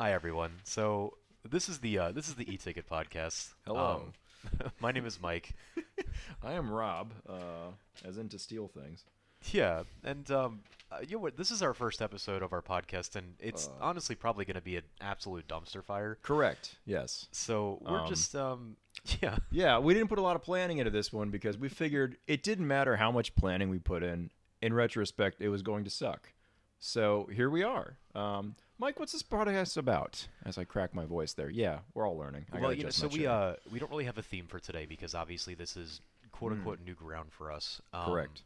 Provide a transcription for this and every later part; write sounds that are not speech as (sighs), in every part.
Hi everyone. So this is the uh, this is the e-ticket podcast. Hello. Um, (laughs) my name is Mike. (laughs) I am Rob, uh, as into steal things. Yeah, and um, uh, you know what? This is our first episode of our podcast, and it's Uh. honestly probably going to be an absolute dumpster fire. Correct. Yes. So we're Um, just um, (laughs) yeah, Yeah, we didn't put a lot of planning into this one because we figured it didn't matter how much planning we put in. In retrospect, it was going to suck. So here we are. Um, Mike, what's this podcast about? As I crack my voice there. Yeah, we're all learning. I well, you know, so we uh we don't really have a theme for today because obviously this is quote unquote new ground for us. Um, Correct.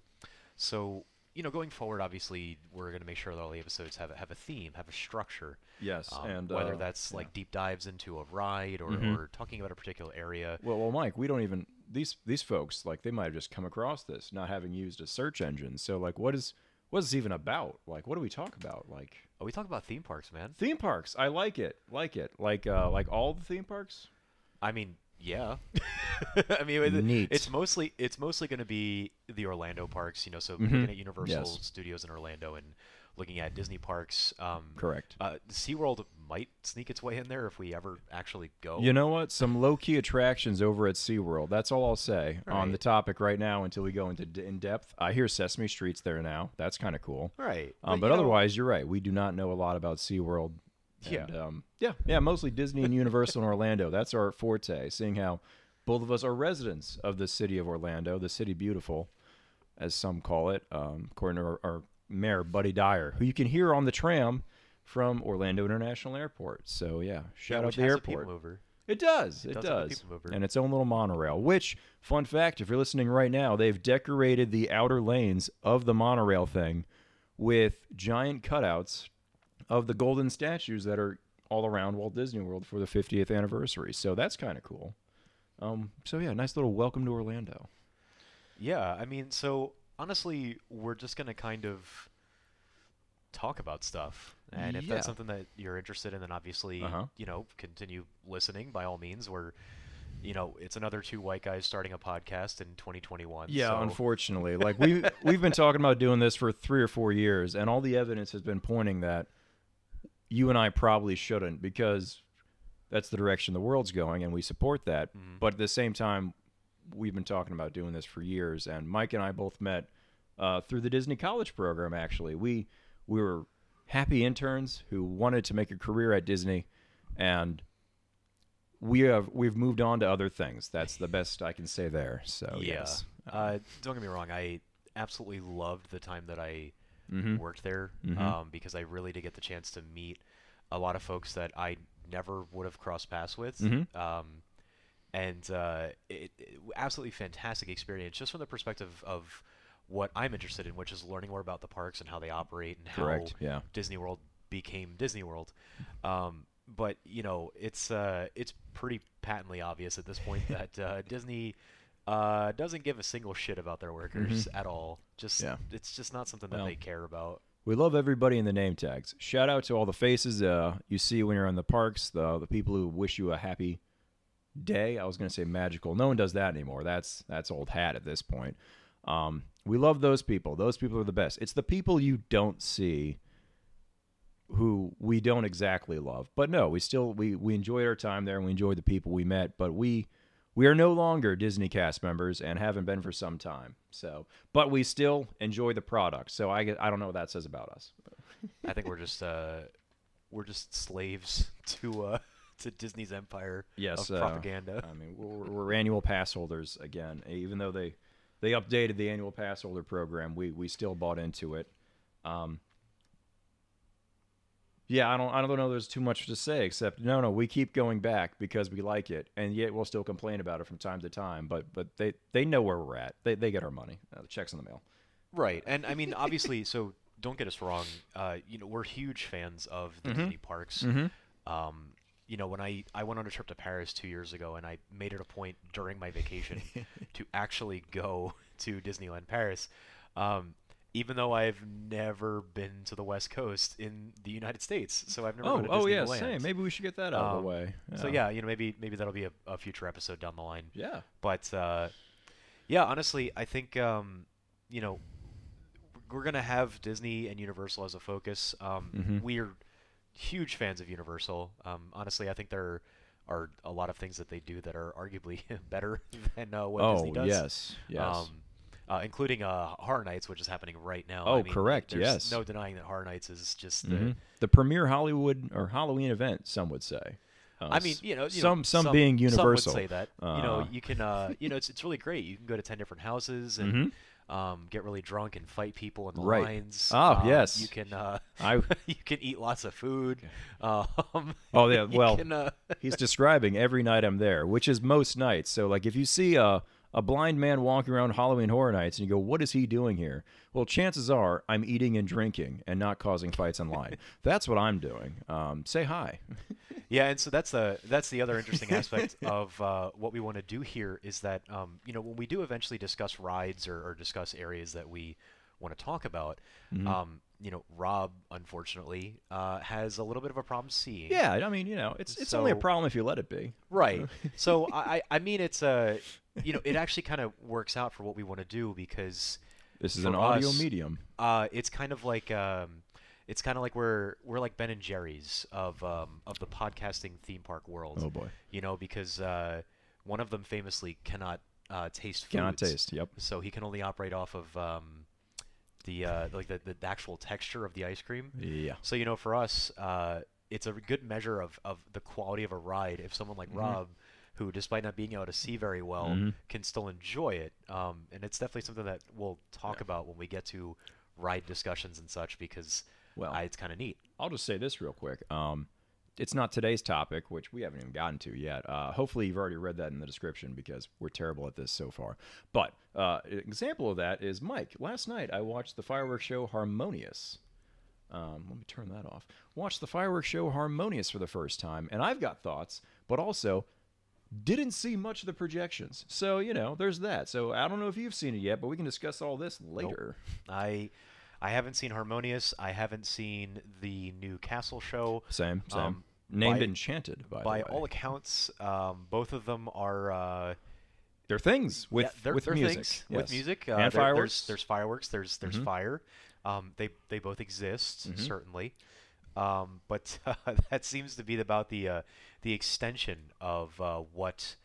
So you know, going forward, obviously we're going to make sure that all the episodes have a, have a theme, have a structure. Yes, Um, and whether uh, that's yeah. like deep dives into a ride or, Mhm. or talking about a particular area. Well, well, Mike, we don't even these these folks like they might have just come across this, not having used a search engine. So like, what is what is this even about? Like, what do we talk about? Like Oh, we talk about theme parks, man. theme parks. I like it, like it, like uh, like all the theme parks. I mean, yeah. (laughs) I mean, it- it's mostly it's mostly going to be the Orlando parks. You know, so Mhm. looking at Universal Yes. Studios in Orlando and looking at Disney parks. Um, Correct. Uh, SeaWorld might sneak its way in there if we ever actually go. You know what? Some low key attractions over at SeaWorld. That's all I'll say on the topic right now until we go into d- in depth. I hear Sesame Street's there now. That's kind of cool. right? Um, but you know- otherwise, you're right. We do not know a lot about SeaWorld. Yeah. And, um, yeah. Yeah. Mostly Disney and Universal in Orlando. That's our forte, seeing how both of us are residents of the city of Orlando, the city beautiful, as some call it, um, according to our, our mayor, Buddy Dyer, who you can hear on the tram from Orlando International Airport. So, yeah. yeah, Shout out which the airport. It does. It, does does. And its own little monorail. Which, fun fact, if you're listening right now, they've decorated the outer lanes of the monorail thing with giant cutouts of the golden statues that are all around Walt Disney World for the 50th anniversary. So that's kind of cool. Um, so yeah, nice little welcome to Orlando. Yeah, I mean, so honestly, we're just gonna kind of talk about stuff, and if Yeah. that's something that you're interested in, then obviously, Uh-huh. you know, continue listening by all means. We're, you know, it's another two white guys starting a podcast in 2021. Yeah, so- unfortunately, (laughs) like we we've been talking about doing this for three or four years, and all the evidence has been pointing that you and I probably shouldn't because that's the direction the world's going, and we support that. Mhm. But at the same time, we've been talking about doing this for years, and Mike and I both met uh, through the Disney College program. Actually, we we were happy interns who wanted to make a career at Disney, and we have we've moved on to other things. That's the best I can say there. So yeah. yes. Uh, don't get me wrong. I absolutely loved the time that I Mhm. worked there Mhm. um, because I really did get the chance to meet a lot of folks that I never would have crossed paths with. Mhm. Um, and uh, it, it absolutely fantastic experience just from the perspective of what I'm interested in, which is learning more about the parks and how they operate and Correct. how Yeah. Disney World became Disney World. Um, but you know, it's uh, it's pretty patently obvious at this point (laughs) that uh, Disney uh, doesn't give a single shit about their workers at all. Just Mm-hmm. Yeah. it's just not something that Well, they care about. We love everybody in the name tags. Shout out to all the faces uh, you see when you're in the parks, the the people who wish you a happy day. I was going to say magical. No one does that anymore. That's that's old hat at this point. Um, we love those people. Those people are the best. It's the people you don't see who we don't exactly love. But no, we still we we enjoyed our time there and we enjoyed the people we met, but we we are no longer Disney cast members and haven't been for some time. So, but we still enjoy the product. So I I don't know what that says about us. I think we're just uh, we're just slaves to uh, to Disney's empire Yes, of uh, propaganda. I mean, we're, we're annual pass holders again. Even though they they updated the annual pass holder program, we we still bought into it. Um, yeah, I don't I don't know. There's too much to say except no, no. We keep going back because we like it, and yet we'll still complain about it from time to time. But but they they know where we're at. They they get our money. Uh, the checks in the mail. Right, and I mean, obviously, so don't get us wrong. Uh, you know, we're huge fans of the Mhm. Disney parks. Mm-hmm. Um, you know, when I I went on a trip to Paris two years ago, and I made it a point during my vacation (laughs) to actually go (laughs) to Disneyland Paris. Um, even though I've never been to the West Coast in the United States, so I've never. Oh been to oh yeah, same. Maybe we should get that out of Um, the way. So yeah, you know, maybe maybe that'll be a, a future episode down the line. yeah. But uh, yeah, honestly, I think um, you know we're gonna have Disney and Universal as a focus. Um, Mhm. We're huge fans of Universal. Um, honestly, I think there are a lot of things that they do that are arguably (laughs) better than uh, what oh Disney does. yes, yes. Um, uh, including uh, Horror Nights, which is happening right now. Oh, I mean, correct, There's yes. no denying that Horror Nights is just the. Mhm. the premier Hollywood or Halloween event, some would say. Uh, I mean, you know, you some know, some, being universal. Some would say that. you know, Uh, you can, uh, you know, it's it's really great. You can go to ten different houses and Mhm. um, get really drunk and fight people in the Right. lines. Oh Um, yes. You can, uh, I (laughs) you can eat lots of food. Um, Oh, yeah, (laughs) well, can, uh, he's describing every night I'm there, which is most nights. So like if you see a a blind man walking around Halloween Horror Nights and you go, "What is he doing here?" Well, chances are I'm eating and drinking and not causing fights online. (laughs) That's what I'm doing. Um, say hi. (laughs) Yeah, and so that's the that's the other interesting aspect (laughs) of uh, what we want to do here is that um, you know when we do eventually discuss rides or, or discuss areas that we want to talk about, Mm-hmm. um, you know Rob unfortunately uh, has a little bit of a problem seeing. Yeah, I mean, you know, it's it's only a problem if you let it be. Right. (laughs) So I I I mean it's a you know it actually kind of works out for what we want to do because This is an audio us, medium. uh, it's kind of like um, it's kind of like we're we're like Ben and Jerry's of um, of the podcasting theme park world. Oh boy, you know, because uh, one of them famously cannot uh, taste foods. cannot taste. Yep. So he can only operate off of um, the uh, like the, the actual texture of the ice cream. Yeah. So you know, for us, uh, it's a good measure of, of the quality of a ride. If someone like Rob, who despite not being able to see very well, Mhm. can still enjoy it, um, and it's definitely something that we'll talk about when we get to ride discussions and such, because Well, uh, it's kind of neat. I'll just say this real quick. Um, it's not today's topic, which we haven't even gotten to yet. Uh, hopefully, you've already read that in the description because we're terrible at this so far. But uh, an example of that is Mike. Last night, I watched the fireworks show Harmonious. Um, let me turn that off. Watched the fireworks show Harmonious for the first time, and I've got thoughts, but also didn't see much of the projections. So, you know, there's that. So, I don't know if you've seen it yet, but we can discuss all this later. I I haven't seen Harmonious. I haven't seen the new Castle show. Same, same. Um, Named by- Enchanted, by, By all accounts, um, both of them are uh, They're things with yeah, they're, with they're music. things with music uh, and there- fireworks. There's, there's fireworks. There's there's Mhm. fire. Um, they they both exist Mhm. certainly, um, but uh, (laughs) that seems to be about the uh, the extension of uh, what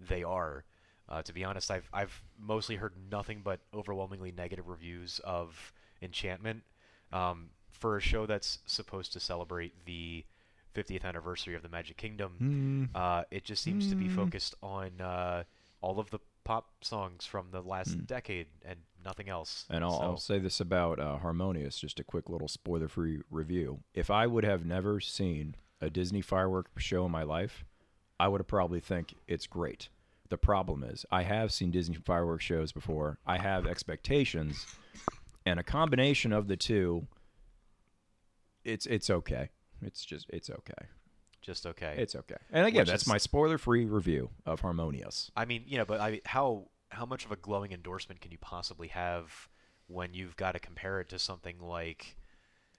they are. Uh, to be honest, I've I've mostly heard nothing but overwhelmingly negative reviews of Enchantment um, for a show that's supposed to celebrate the 50th anniversary of the Magic Kingdom. Hmm. Uh, it just seems to be Mm. focused on uh, all of the pop songs from the last Mm. decade and nothing else. And I'll, I'll say this about uh, Harmonious, just a quick little spoiler-free review. If I would have never seen a Disney firework show in my life, I would have probably think it's great. The problem is, I have seen Disney fireworks shows before. I have expectations, and a combination of the two, it's it's okay. It's just it's okay. just okay. It's okay. And again, Which that's is- my spoiler-free review of Harmonious. I mean, you know, but I how how much of a glowing endorsement can you possibly have when you've got to compare it to something like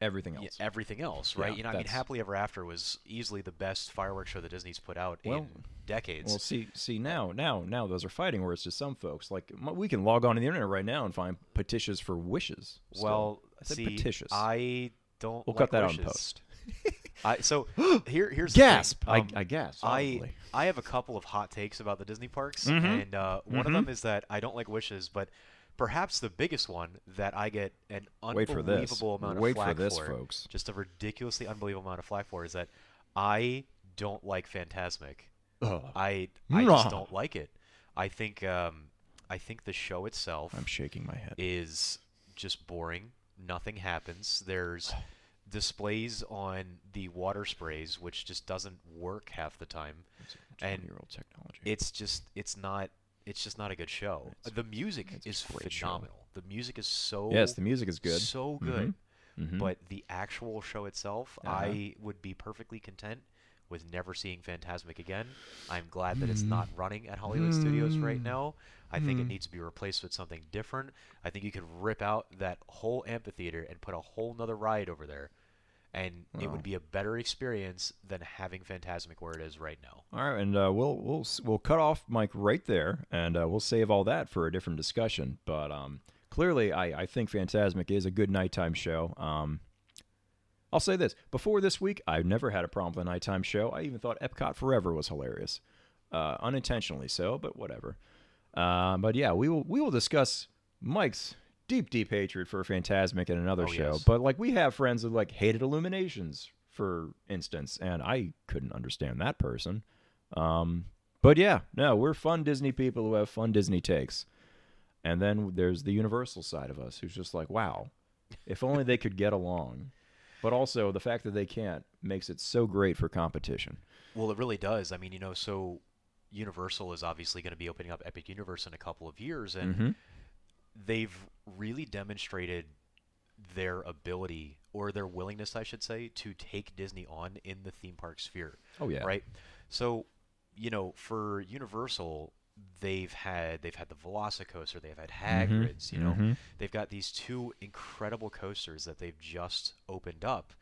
Everything else. everything else, right? Yeah, you know, I mean, Happily Ever After was easily the best fireworks show that Disney's put out Well- in decades. Well, see, see now, now, now, those are fighting words to some folks. Like we can log on to the internet right now and find petitions for wishes. still. Well, I see, petitious. I don't. we'll like cut that wishes. on post. (laughs) I, so (gasps) here, here's. Gasp! Um, I, I gasp. I. I have a couple of hot takes about the Disney parks, Mhm. and uh, one Mhm. of them is that I don't like wishes, but perhaps the biggest one that I get an for unbelievable amount Wait of flack for this, folks. just a ridiculously unbelievable amount of flack for, is that I don't like Phantasmic. Ugh. I I just don't like it. I think um, I think the show itself I'm shaking my head. is just boring. Nothing happens. There's (sighs) displays on the water sprays, which just doesn't work half the time. and Twenty-year-old technology. It's just it's not it's just not a good show. It's- the music is great show. phenomenal. The music is so yes, the music is good. so Mhm. good. Mhm. But the actual show itself, Uh-huh. I would be perfectly content with never seeing Phantasmic again. I'm glad that it's not running at Hollywood Studios right Mm. now. I think it Mm. needs to be replaced with something different. I think you could rip out that whole amphitheater and put a whole nother ride over there. And it would be a better experience than having Phantasmic where it is right now. All right, and uh, we'll we'll we'll cut off Mike right there, and uh, we'll save all that for a different discussion. But um, clearly, I, I think Phantasmic is a good nighttime show. Um, I'll say this: before this week, I've never had a problem with a nighttime show. I even thought Epcot Forever was hilarious, uh, unintentionally so, but whatever. Uh, but yeah, we will we will discuss Mike's deep deep hatred for Phantasmic in another Oh, show. yes. But like we have friends who like hated Illuminations, for instance, and I couldn't understand that person. Um, but yeah, no, we're fun Disney people who have fun Disney takes. And then there's the Universal side of us who's just like, wow, if only they could get along. But also the fact that they can't makes it so great for competition. Well, it really does. I mean, you know, so Universal is obviously going to be opening up Epic Universe in a couple of years, and Mhm. They've really demonstrated their ability or their willingness, I should say, to take Disney on in the theme park sphere. Oh yeah. Right. So, you know, for Universal, they've had they've had the Velocicoaster, they've had Hagrid's. You know, mhm. they've got these two incredible coasters that they've just opened up,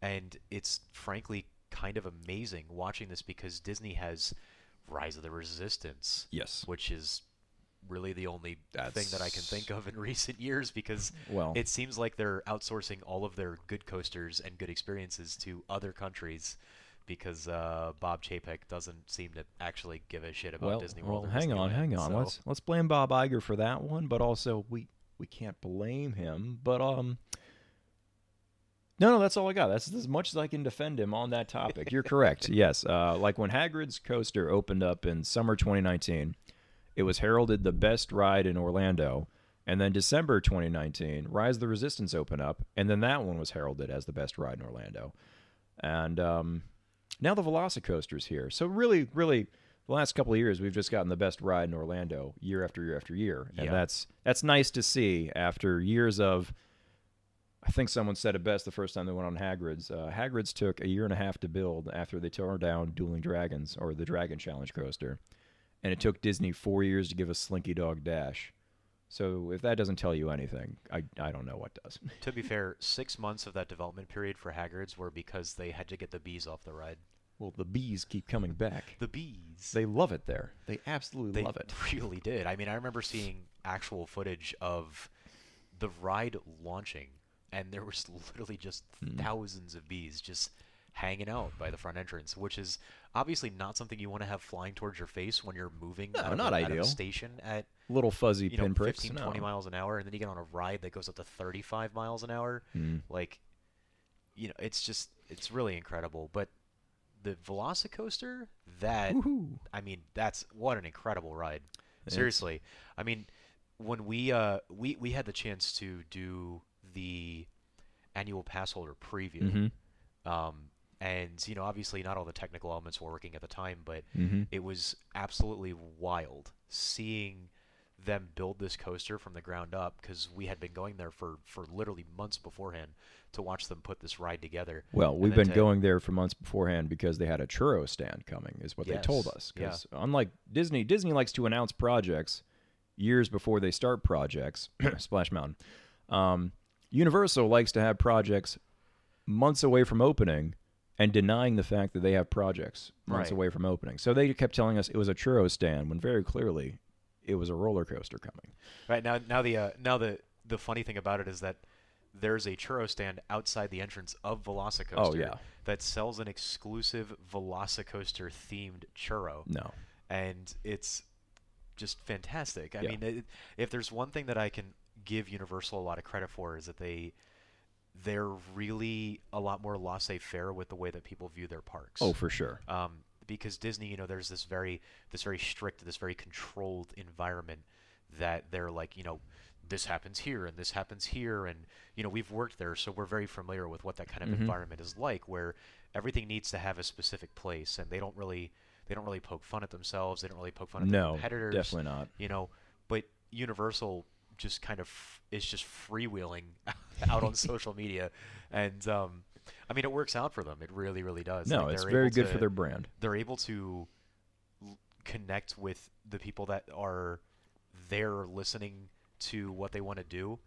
and it's frankly kind of amazing watching this because Disney has Rise of the Resistance, Yes. which is really the only thing that I can think of in (laughs) recent years because Well, it seems like they're outsourcing all of their good coasters and good experiences to other countries because uh, Bob Chapek doesn't seem to actually give a shit about well, Disney World. or hang on, hang on. so- Let's let's blame Bob Iger for that one, but also we we can't blame him. But um, no, no, that's all I got. That's as much as I can defend him on that topic. You're correct. (laughs) Yes, uh, like when Hagrid's coaster opened up in summer 2019, it was heralded the best ride in Orlando. And then December 2019, Rise of the Resistance opened up, and then that one was heralded as the best ride in Orlando. And um, now the Velocicoaster's here. So really, really, the last couple of years we've just gotten the best ride in Orlando year after year after year, and Yeah. that's that's nice to see after years of. I think someone said it best the first time they went on Hagrid's. Uh, Hagrid's took a year and a half to build after they tore down Dueling Dragons or the Dragon Challenge coaster, and it took Disney four years to give us Slinky Dog Dash. So if that doesn't tell you anything, I I don't know what does. To be fair, six months of that development period for Hagrid's were because they had to get the bees off the ride. Well, the bees keep coming back. The bees. They love it there. They absolutely They love it. really did. I mean, I remember seeing actual footage of the ride launching, and there was literally just Hmm. thousands of bees just hanging out by the front entrance, which is obviously not something you want to have flying towards your face when you're moving No, out, of not a, out of a ideal. station at Little fuzzy you know pinpricks. 15, no. 20 miles an hour, and then you get on a ride that goes up to 35 miles an hour. Mm. Like, you know, it's just it's really incredible. But the Velocicoaster, that Woohoo. I mean, that's what an incredible ride. Seriously, I mean, when we uh we we had the chance to do the annual pass holder preview, Mhm. um, and you know, obviously not all the technical elements were working at the time, but Mhm. it was absolutely wild seeing them build this coaster from the ground up because we had been going there for for literally months beforehand to watch them put this ride together. Well, we've been to- going there for months beforehand because they had a churro stand coming, is what they told Yes, us. yeah. Because unlike Disney, Disney likes to announce projects years before they start projects. (clears throat) Splash Mountain. Um, Universal likes to have projects months away from opening and denying the fact that they have projects months Right. away from opening. So they kept telling us it was a churro stand when very clearly it was a roller coaster coming. Right now, now the uh, now the the funny thing about it is that there's a churro stand outside the entrance of Velocicoaster Oh, yeah. that sells an exclusive Velocicoaster themed churro, No. and it's just fantastic. I Yeah. mean, it, if there's one thing that I can give Universal a lot of credit for is that they they're really a lot more laissez-faire with the way that people view their parks Oh, for sure. um, because Disney, you know, there's this very this very strict, this very controlled environment that they're like, you know, this happens here and this happens here, and you know, we've worked there, so we're very familiar with what that kind of Mhm. environment is like, where everything needs to have a specific place, and they don't really they don't really poke fun at themselves, they don't really poke fun at their No, competitors, definitely not. you know, but Universal just kind of is just freewheeling (laughs) out on (laughs) social media, and um, I mean, it works out for them. It really, really does. No, Like, it's they're very good to- for their brand. they're able to l- connect with the people that are there listening to what they want to do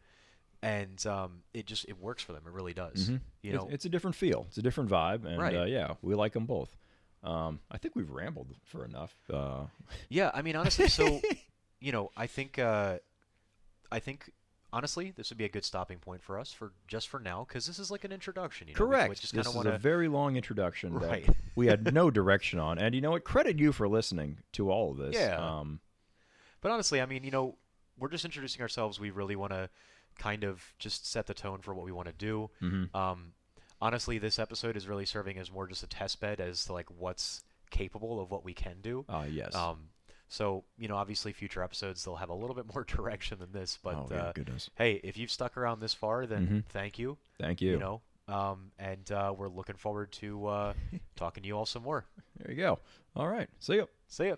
and um, it just it works for them it really does Mhm. you It's- know it's, a different feel. It's a different vibe, and Right. uh, yeah, we like them both. Um, I think we've rambled for enough. Uh, yeah i mean honestly so (laughs) you know i think uh, i think honestly, this would be a good stopping point for us for just for now, because this is like an introduction. You know? We- Correct. We just this is want a very long introduction Right. that (laughs) we had no direction on. And you know what? Credit you for listening to all of this. Yeah. Um, But honestly, I mean, you know, we're just introducing ourselves. We really want to kind of just set the tone for what we want to do. mhm. Um, honestly, this episode is really serving as more just a test bed as to like what's capable of what we can do. Ah, yes. Um, so you know, obviously, future episodes they'll have a little bit (laughs) more direction than this. But oh, uh, goodness. hey, if you've stuck around this far, then Mhm. thank you. Thank you. You know, um, and uh, we're looking forward to uh, (laughs) talking to you all some more. There you go. All right. See you. See ya.